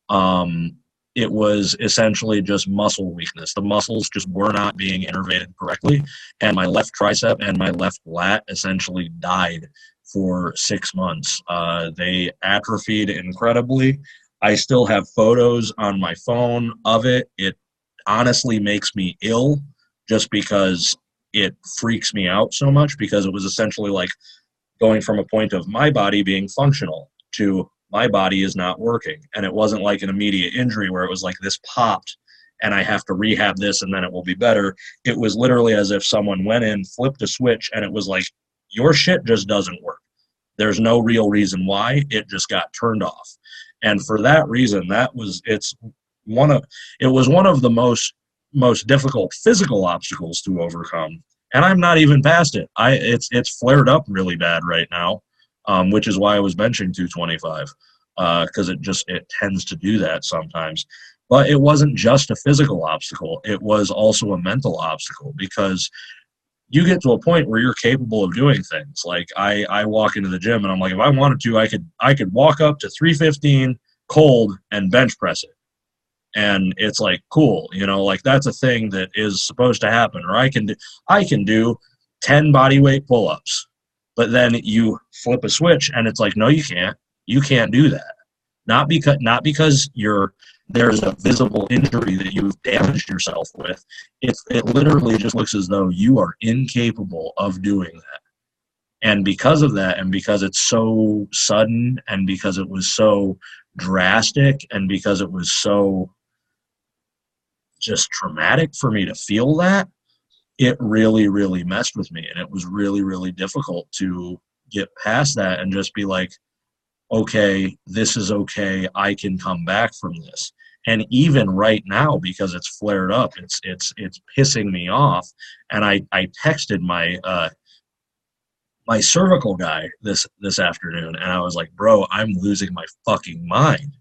Speaker 2: Um, it was essentially just muscle weakness. The muscles just were not being innervated correctly, and my left tricep and my left lat essentially died for six months. Uh, they atrophied incredibly. I still have photos on my phone of it. It honestly makes me ill just because it freaks me out so much because it was essentially like going from a point of my body being functional to my body is not working. And it wasn't like an immediate injury where it was like this popped and I have to rehab this and then it will be better. It was literally as if someone went in, flipped a switch, and it was like, your shit just doesn't work. There's no real reason why. It just got turned off. And for that reason, that was it's one of it was one of the most most difficult physical obstacles to overcome, and I'm not even past it. I it's it's flared up really bad right now, um, which is why I was benching 225 because uh, it just it tends to do that sometimes. But it wasn't just a physical obstacle; it was also a mental obstacle because you get to a point where you're capable of doing things. Like I, I walk into the gym and I'm like, if I wanted to, I could, I could walk up to 315 cold and bench press it. And it's like cool, you know, like that's a thing that is supposed to happen. Or I can do, I can do 10 body weight pull ups, but then you flip a switch and it's like, no, you can't. You can't do that. Not because, not because you're there's a visible injury that you've damaged yourself with. It, it literally just looks as though you are incapable of doing that. And because of that, and because it's so sudden, and because it was so drastic, and because it was so just traumatic for me to feel that, it really, really messed with me. And it was really, really difficult to get past that and just be like, okay, this is okay. I can come back from this. And even right now, because it's flared up, it's it's it's pissing me off. And I I texted my uh, my cervical guy this this afternoon, and I was like, bro, I'm losing my fucking mind.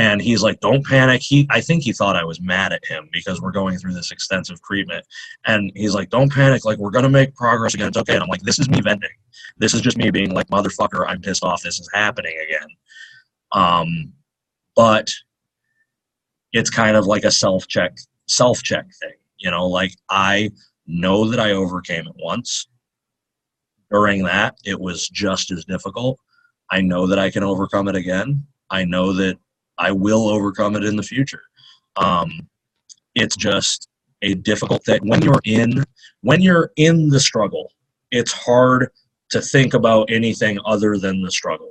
Speaker 2: And he's like, don't panic. He I think he thought I was mad at him because we're going through this extensive treatment. And he's like, don't panic. Like we're gonna make progress again. It's okay. And I'm like, this is me venting. This is just me being like, motherfucker, I'm pissed off. This is happening again. Um, but it's kind of like a self check self check thing you know like i know that i overcame it once during that it was just as difficult i know that i can overcome it again i know that i will overcome it in the future. Um, it's just a difficult thing. When you're in when you're in the struggle it's hard to think about anything other than the struggle.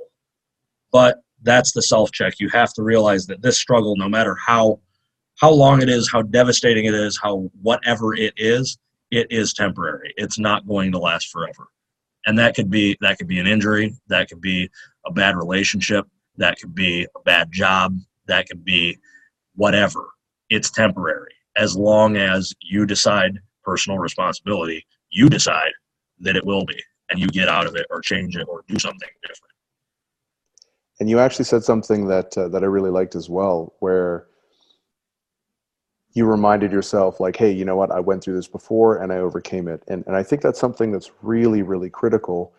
Speaker 2: But that's the self check you have to realize that this struggle no matter how how long it is, how devastating it is, how whatever it is, it is temporary. It's not going to last forever. And that could be that could be an injury, that could be a bad relationship, that could be a bad job, that could be whatever. It's temporary. As long as you decide personal responsibility, you decide that it will be and you get out of it or change it or do something different.
Speaker 1: And you actually said something that uh, that I really liked as well where you reminded yourself like hey you know what i went through this before and i overcame it and, and i think that's something that's really really critical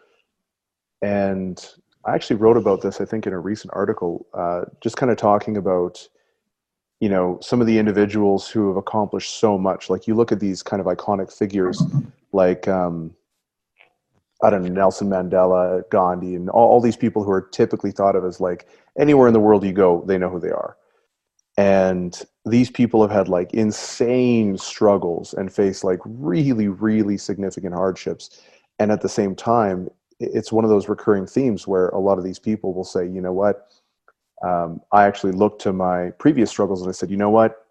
Speaker 1: and i actually wrote about this i think in a recent article uh, just kind of talking about you know some of the individuals who have accomplished so much. Like you look at these kind of iconic figures like um, i don't know nelson mandela gandhi and all, all these people who are typically thought of as like anywhere in the world you go they know who they are. And these people have had like insane struggles and face like really really significant hardships. And at the same time it's one of those recurring themes where a lot of these people will say you know what um, i actually looked to my previous struggles and i said you know what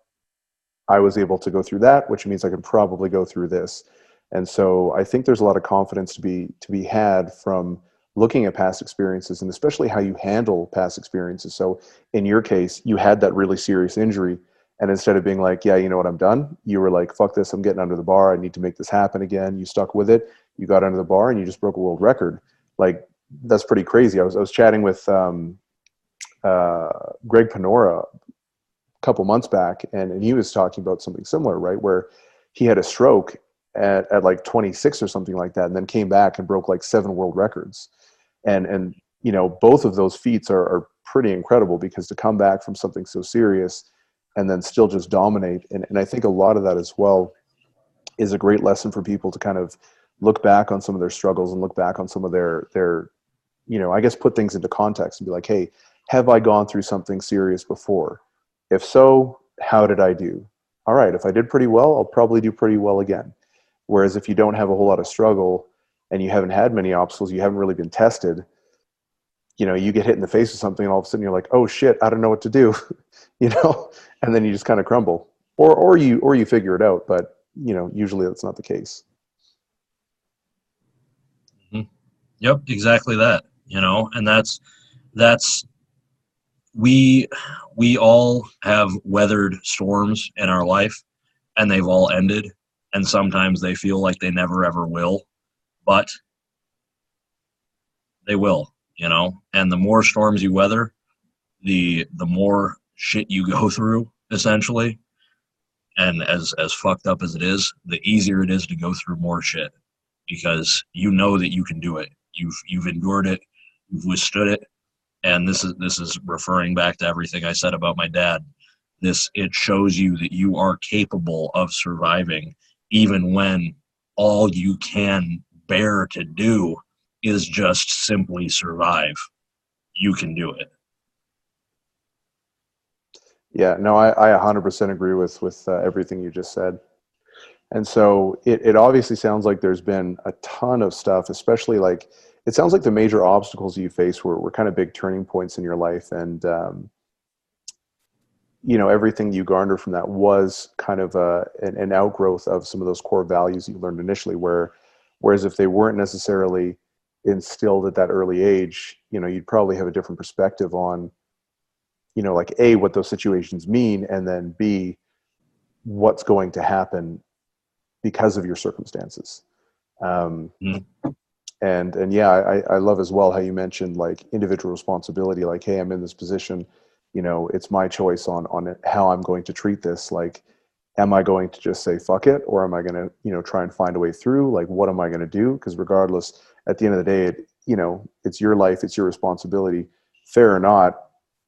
Speaker 1: i was able to go through that which means i can probably go through this and so i think there's a lot of confidence to be to be had from looking at past experiences and especially how you handle past experiences. So in your case, you had that really serious injury. And instead of being like, yeah, you know what, I'm done, you were like, fuck this, I'm getting under the bar. I need to make this happen again. You stuck with it. You got under the bar and you just broke a world record. Like, that's pretty crazy. I was, I was chatting with um, uh, Greg Panora a couple months back, and, and he was talking about something similar, right? Where he had a stroke at, at like 26 or something like that, and then came back and broke like seven world records and and you know both of those feats are, are pretty incredible because to come back from something so serious and then still just dominate and, and i think a lot of that as well is a great lesson for people to kind of look back on some of their struggles and look back on some of their their you know i guess put things into context and be like hey have i gone through something serious before if so how did i do all right if i did pretty well i'll probably do pretty well again whereas if you don't have a whole lot of struggle and you haven't had many obstacles, you haven't really been tested, you know, you get hit in the face with something and all of a sudden you're like, oh shit, I don't know what to do, you know, and then you just kind of crumble or, or you, or you figure it out. But, you know, usually that's not the case.
Speaker 2: Mm-hmm. Yep. Exactly that, you know, and that's, that's, we, we all have weathered storms in our life and they've all ended and sometimes they feel like they never ever will but they will you know and the more storms you weather the the more shit you go through essentially and as as fucked up as it is the easier it is to go through more shit because you know that you can do it you've you've endured it you've withstood it. And this is this is referring back to everything i said about my dad. This it shows you that you are capable of surviving even when all you can bear to do is just simply survive. You can do it.
Speaker 1: Yeah no i, I 100% agree with with uh, everything you just said and so it, it obviously sounds like there's been a ton of stuff especially like it sounds like the major obstacles you face were, were kind of big turning points in your life. And um, you know everything you garner from that was kind of a, an, an, outgrowth of some of those core values you learned initially where whereas if they weren't necessarily instilled at that early age you know you'd probably have a different perspective on you know like a what those situations mean and then b what's going to happen because of your circumstances. Um, mm-hmm. and and yeah I, I love as well how you mentioned like individual responsibility like hey i'm in this position you know it's my choice on on how i'm going to treat this. Like am i going to just say fuck it or am i going to you know try and find a way through? Like what am i going to do? Because regardless at the end of the day it, you know it's your life it's your responsibility. Fair or not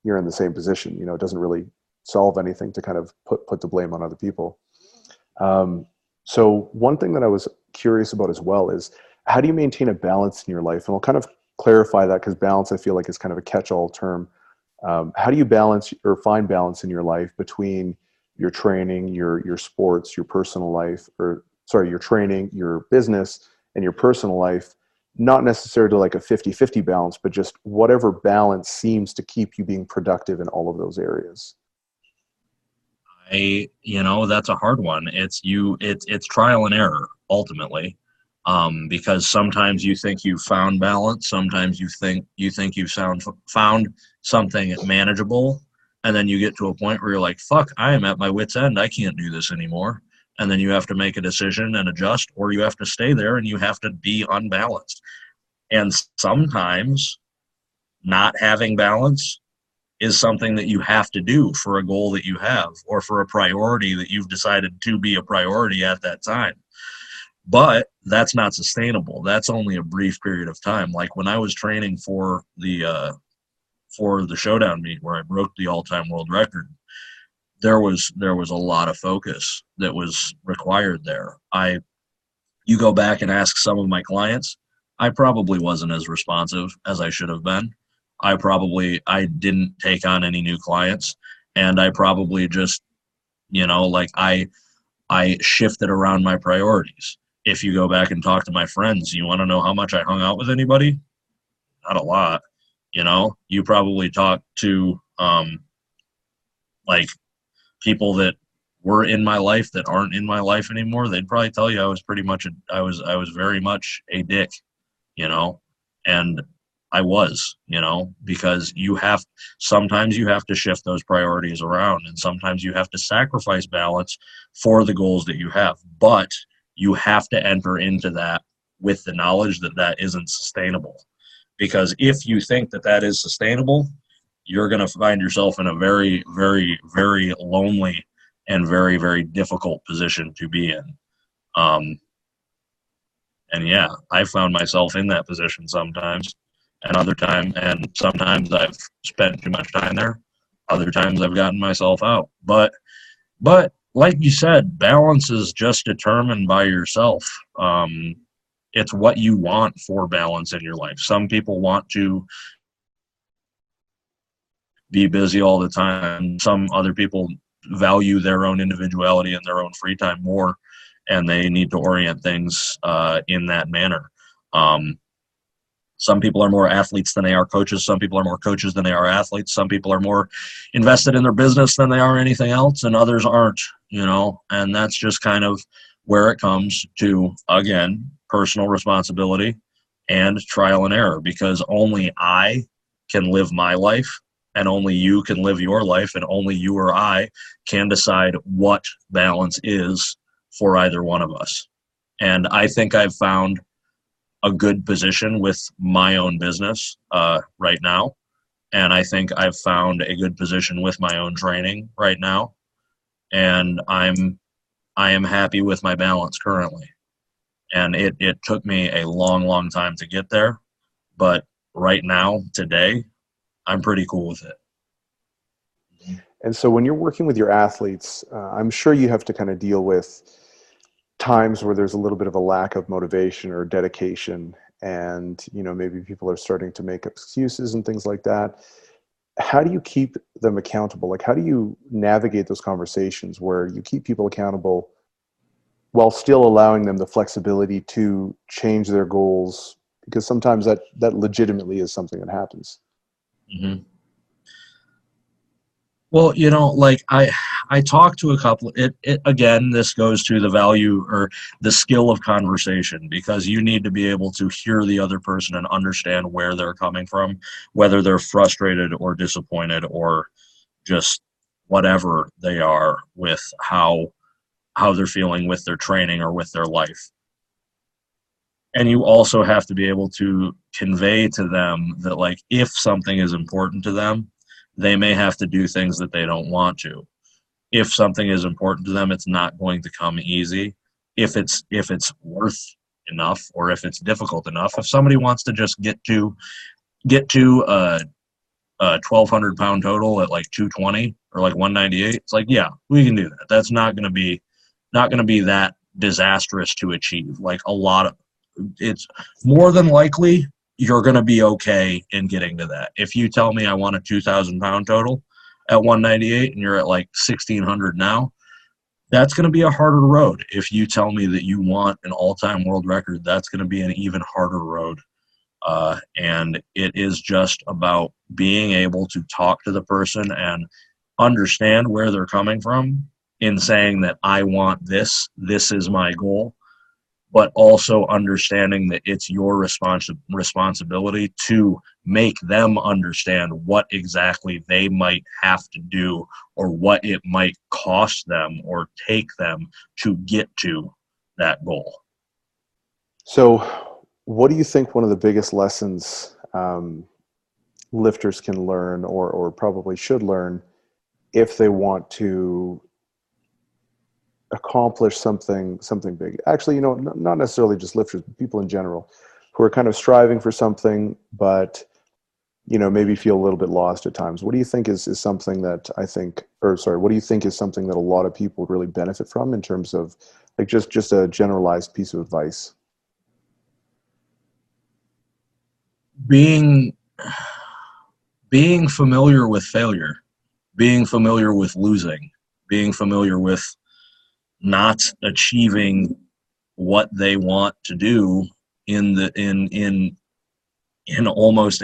Speaker 1: you're in the same position you know it doesn't really solve anything to kind of put put the blame on other people. Um, so one thing that i was curious about as well is how do you maintain a balance in your life? And i'll kind of clarify that because balance i feel like is kind of a catch-all term. Um, how do you balance or find balance in your life between your training your your sports your personal life or sorry your training your business and your personal life? Not necessarily like a 50-50 balance but just whatever balance seems to keep you being productive in all of those areas
Speaker 2: i you know that's a hard one. It's you it's it's trial and error ultimately. Um, because sometimes you think you've found balance sometimes you think you think you've found found something manageable and then you get to a point where you're like fuck i am at my wits end. I can't do this anymore. And then you have to make a decision and adjust or you have to stay there and you have to be unbalanced. And sometimes not having balance is something that you have to do for a goal that you have or for a priority that you've decided to be a priority at that time. But that's not sustainable. That's only a brief period of time. Like when i was training for the uh for the showdown meet where i broke the all-time world record there was there was a lot of focus that was required there. I you go back and ask some of my clients i probably wasn't as responsive as i should have been i probably i didn't take on any new clients and i probably just you know like i i shifted around my priorities if you go back and talk to my friends, you want to know how much I hung out with anybody? Not a lot. You know, you probably talk to um, like people that were in my life that aren't in my life anymore. They'd probably tell you I was pretty much a, I was I was very much a dick, you know, and I was, you know, because you have sometimes you have to shift those priorities around and sometimes you have to sacrifice balance for the goals that you have. But you have to enter into that with the knowledge that that isn't sustainable. Because if you think that that is sustainable, you're going to find yourself in a very, very, very lonely and very, very difficult position to be in. Um, and yeah, I found myself in that position sometimes, and other time, and sometimes I've spent too much time there. Other times I've gotten myself out. But, but like you said, balance is just determined by yourself. Um, it's what you want for balance in your life. Some people want to be busy all the time. Some other people value their own individuality and their own free time more, and they need to orient things uh, in that manner. Um, some people are more athletes than they are coaches. Some people are more coaches than they are athletes. Some people are more invested in their business than they are anything else, and others aren't, you know, and that's just kind of where it comes to, again, personal responsibility and trial and error because only I can live my life and only you can live your life and only you or I can decide what balance is for either one of us. And I think I've found a good position with my own business uh, right now. And I think I've found a good position with my own training right now. And I'm I am happy with my balance currently. And it, it took me a long, long time to get there. But right now, today, I'm pretty cool with it.
Speaker 1: And so when you're working with your athletes, uh, I'm sure you have to kind of deal with times where there's a little bit of a lack of motivation or dedication and you know maybe people are starting to make excuses and things like that how do you keep them accountable? Like how do you navigate those conversations where you keep people accountable while still allowing them the flexibility to change their goals? Because sometimes that that legitimately is something that happens.
Speaker 2: Mm-hmm. Well you know like i i talked to a couple it, it again this goes to the value or the skill of conversation because you need to be able to hear the other person and understand where they're coming from whether they're frustrated or disappointed or just whatever they are with how how they're feeling with their training or with their life. And you also have to be able to convey to them that like if something is important to them they may have to do things that they don't want to. If something is important to them it's not going to come easy. If it's if it's worth enough or if it's difficult enough if somebody wants to just get to get to a, a 1200 pound total at like 220 or like 198 it's like yeah we can do that. That's not going to be not going to be that disastrous to achieve like a lot of it's more than likely you're going to be okay in getting to that. If you tell me I want a 2,000 pound total at 198 and you're at like 1,600 now, that's going to be a harder road. If you tell me that you want an all time world record, that's going to be an even harder road. Uh, and it is just about being able to talk to the person and understand where they're coming from in saying that I want this, this is my goal but also understanding that it's your responsi- responsibility to make them understand what exactly they might have to do or what it might cost them or take them to get to that goal.
Speaker 1: So, what do you think one of the biggest lessons um, lifters can learn or, or probably should learn if they want to accomplish something something big. Actually you know not necessarily just lifters but people in general who are kind of striving for something but you know maybe feel a little bit lost at times. What do you think is, is something that i think or sorry what do you think is something that a lot of people would really benefit from in terms of like just just a generalized piece of advice?
Speaker 2: Being being familiar with failure being familiar with losing being familiar with not achieving what they want to do in the in in in almost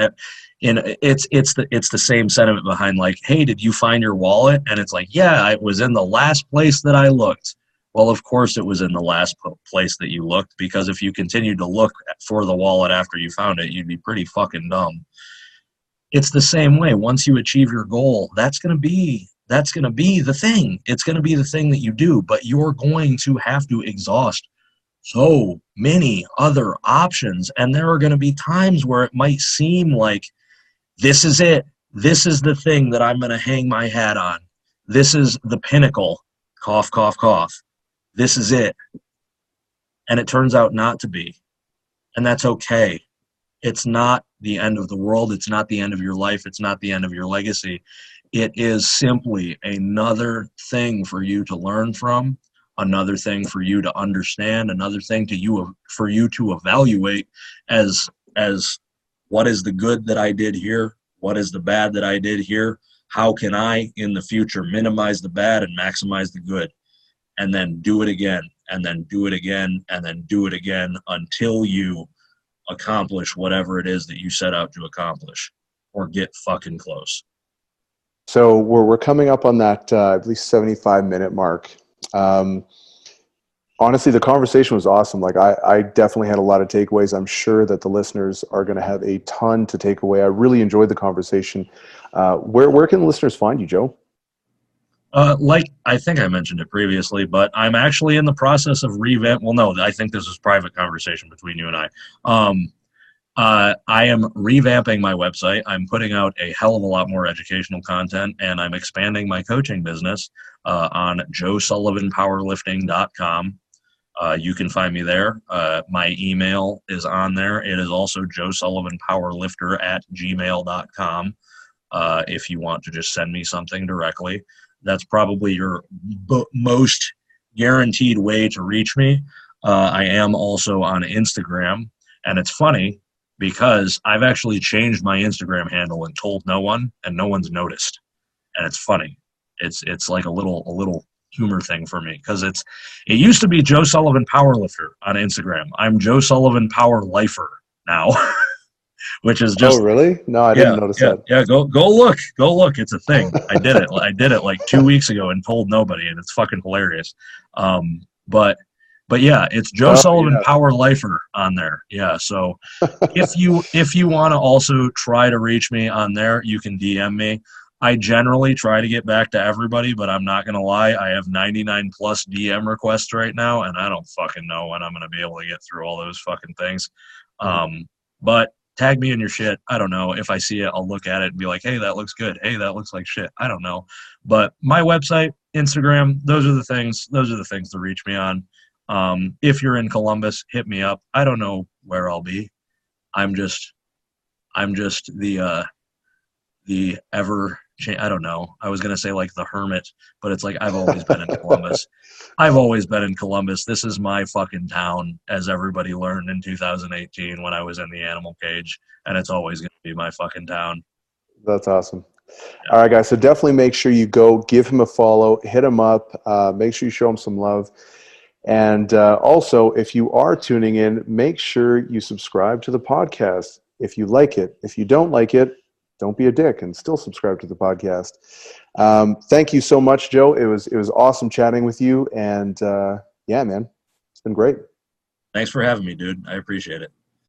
Speaker 2: in it's it's the it's the same sentiment behind like hey did you find your wallet? And it's like yeah it was in the last place that i looked. Well of course it was in the last place that you looked because if you continued to look for the wallet after you found it you'd be pretty fucking dumb. It's the same way. Once you achieve your goal that's going to be that's going to be the thing. It's going to be the thing that you do, but you're going to have to exhaust so many other options. And there are going to be times where it might seem like this is it. This is the thing that I'm going to hang my hat on. This is the pinnacle. Cough, cough, cough. This is it. And it turns out not to be. And that's okay. It's not the end of the world. It's not the end of your life. It's not the end of your legacy. It is simply another thing for you to learn from, another thing for you to understand, another thing to you for you to evaluate as as what is the good that I did here, what is the bad that I did here, how can I in the future minimize the bad and maximize the good, and then do it again, and then do it again, and then do it again until you accomplish whatever it is that you set out to accomplish or get fucking close.
Speaker 1: So we're, we're coming up on that uh, at least 75 minute mark. Um, honestly, the conversation was awesome. Like I, I definitely had a lot of takeaways. I'm sure that the listeners are going to have a ton to take away. I really enjoyed the conversation. Uh, where where can listeners find you, Joe?
Speaker 2: Uh, like I think I mentioned it previously, but I'm actually in the process of revamp. Well, no, I think this is private conversation between you and I. Um, uh, I am revamping my website. I'm putting out a hell of a lot more educational content, and I'm expanding my coaching business uh, on joesullivanpowerlifting.com. Uh, you can find me there. Uh, my email is on there. It is also Joe Sullivan Powerlifter at gmail.com. Uh, if you want to just send me something directly, that's probably your b- most guaranteed way to reach me. Uh, I am also on Instagram, and it's funny because I've actually changed my Instagram handle and told no one, and no one's noticed. And it's funny. It's it's like a little a little humor thing for me because it's it used to be Joe Sullivan Powerlifter on Instagram. I'm Joe Sullivan Power Lifer now, which is just
Speaker 1: oh really? No, I didn't notice
Speaker 2: yeah,
Speaker 1: that.
Speaker 2: Yeah, go go look, go look. It's a thing. I did it. I did it like two weeks ago and told nobody, and it's fucking hilarious. Um, but but yeah, it's Joe
Speaker 1: Oh,
Speaker 2: Sullivan
Speaker 1: yeah.
Speaker 2: Power Lifer on there. Yeah, so if you if you want to also try to reach me on there, you can DM me. I generally try to get back to everybody, but I'm not gonna lie, I have 99 plus DM requests right now, and I don't fucking know when I'm gonna be able to get through all those fucking things. Um, but tag me in your shit. I don't know. If I see it, I'll look at it and be like, hey, that looks good. Hey, that looks like shit. I don't know. But my website, Instagram, those are the things. Those are the things to reach me on. Um, if you're in Columbus, hit me up. I don't know where I'll be. I'm just, I'm just the, uh, the ever. Cha- I don't know. I was gonna say like the hermit, but it's like I've always been in Columbus. I've always been in Columbus. This is my fucking town, as everybody learned in 2018 when I was in the animal cage, and it's always gonna be my fucking town.
Speaker 1: That's awesome. All right, guys. So definitely make sure you go give him a follow, hit him up, uh, make sure you show him some love. And uh, also, if you are tuning in, make sure you subscribe to the podcast if you like it. If you don't like it, don't be a dick and still subscribe to the podcast. Um, thank you so much, Joe. It was it was awesome chatting with you, and uh, yeah, man, it's been great.
Speaker 2: Thanks for having me, dude. I appreciate it.